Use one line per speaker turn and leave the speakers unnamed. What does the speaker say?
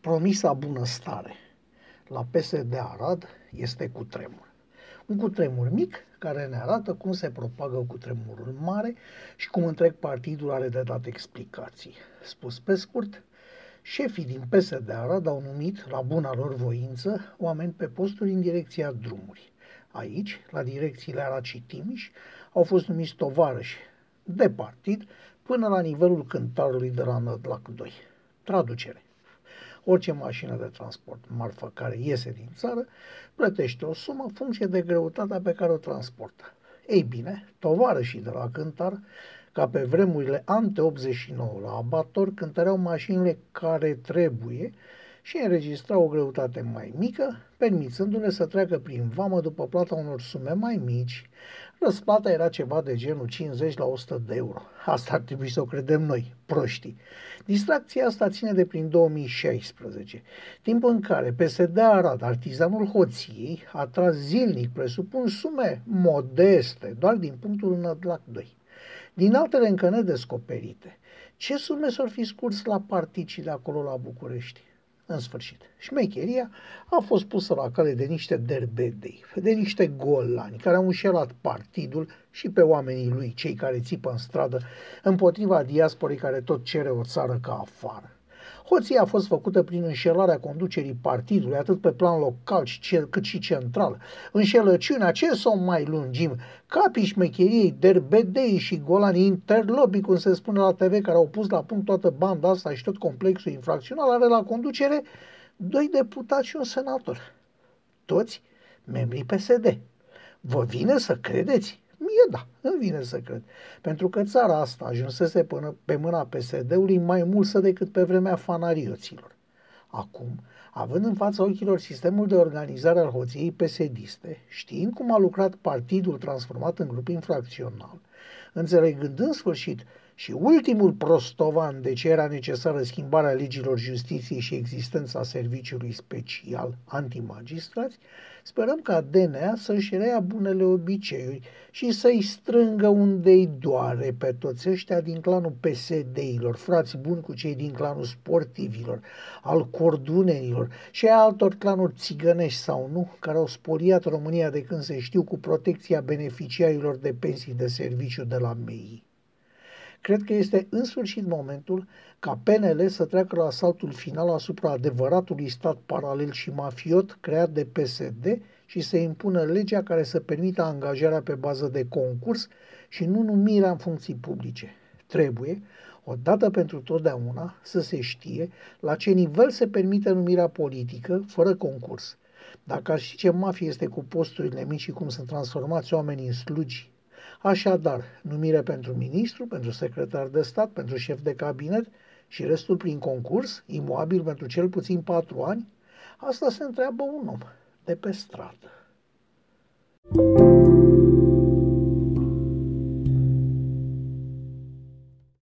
Promisa bunăstare la PSD Arad este cu tremur. Un cutremur mic care ne arată cum se propagă cutremurul mare și cum întreg partidul are de dat explicații. Spus pe scurt, șefii din PSD Arad au numit, la buna lor voință, oameni pe posturi în direcția drumuri. Aici, la direcțiile Arad și Timiș, au fost numiți tovarăși de partid până la nivelul cântarului de la Nădlac 2. Traducere. Orice mașină de transport, marfă care iese din țară, plătește o sumă în funcție de greutatea pe care o transportă. Ei bine, tovarășii de la cântar, ca pe vremurile ante 89 la abator, cântăreau mașinile care trebuie și înregistrau o greutate mai mică, permițându-le să treacă prin vamă după plata unor sume mai mici, Răsplata era ceva de genul 50 la 100 de euro. Asta ar trebui să o credem noi, proștii. Distracția asta ține de prin 2016, timp în care PSD Arad, artizanul hoției, a tras zilnic, presupun, sume modeste, doar din punctul Nădlac 2. Din altele încă nedescoperite, ce sume s-ar fi scurs la particii de acolo la București? În sfârșit, șmecheria a fost pusă la cale de niște derbedei, de niște golani care au înșelat partidul și pe oamenii lui, cei care țipă în stradă, împotriva diasporii care tot cere o țară ca afară. Hoția a fost făcută prin înșelarea conducerii partidului, atât pe plan local cât și central. Înșelăciunea, ce să o mai lungim? Capii șmecheriei, derbedei și golani interlobi, cum se spune la TV, care au pus la punct toată banda asta și tot complexul infracțional, are la conducere doi deputați și un senator. Toți membrii PSD. Vă vine să credeți? Mie da, îmi vine să cred. Pentru că țara asta ajunsese până pe mâna PSD-ului mai multă decât pe vremea fanarioților. Acum, având în fața ochilor sistemul de organizare al hoției pesediste, știind cum a lucrat partidul transformat în grup infracțional, înțelegând în sfârșit și ultimul prostovan de ce era necesară schimbarea legilor justiției și existența serviciului special antimagistrați, sperăm ca DNA să-și rea bunele obiceiuri și să-i strângă unde-i doare pe toți ăștia din clanul PSD-ilor, frați buni cu cei din clanul sportivilor, al cordunenilor și a altor clanuri țigănești sau nu, care au spoliat România de când se știu cu protecția beneficiarilor de pensii de serviciu de la MEI. Cred că este în sfârșit momentul ca PNL să treacă la asaltul final asupra adevăratului stat paralel și mafiot creat de PSD și să impună legea care să permită angajarea pe bază de concurs și nu numirea în funcții publice. Trebuie, odată pentru totdeauna, să se știe la ce nivel se permite numirea politică fără concurs. Dacă ar ști ce mafie este cu posturile mici și cum sunt transformați oamenii în slugi Așadar, numire pentru ministru, pentru secretar de stat, pentru șef de cabinet și restul prin concurs, imobil pentru cel puțin patru ani, asta se întreabă un om de pe stradă. thank you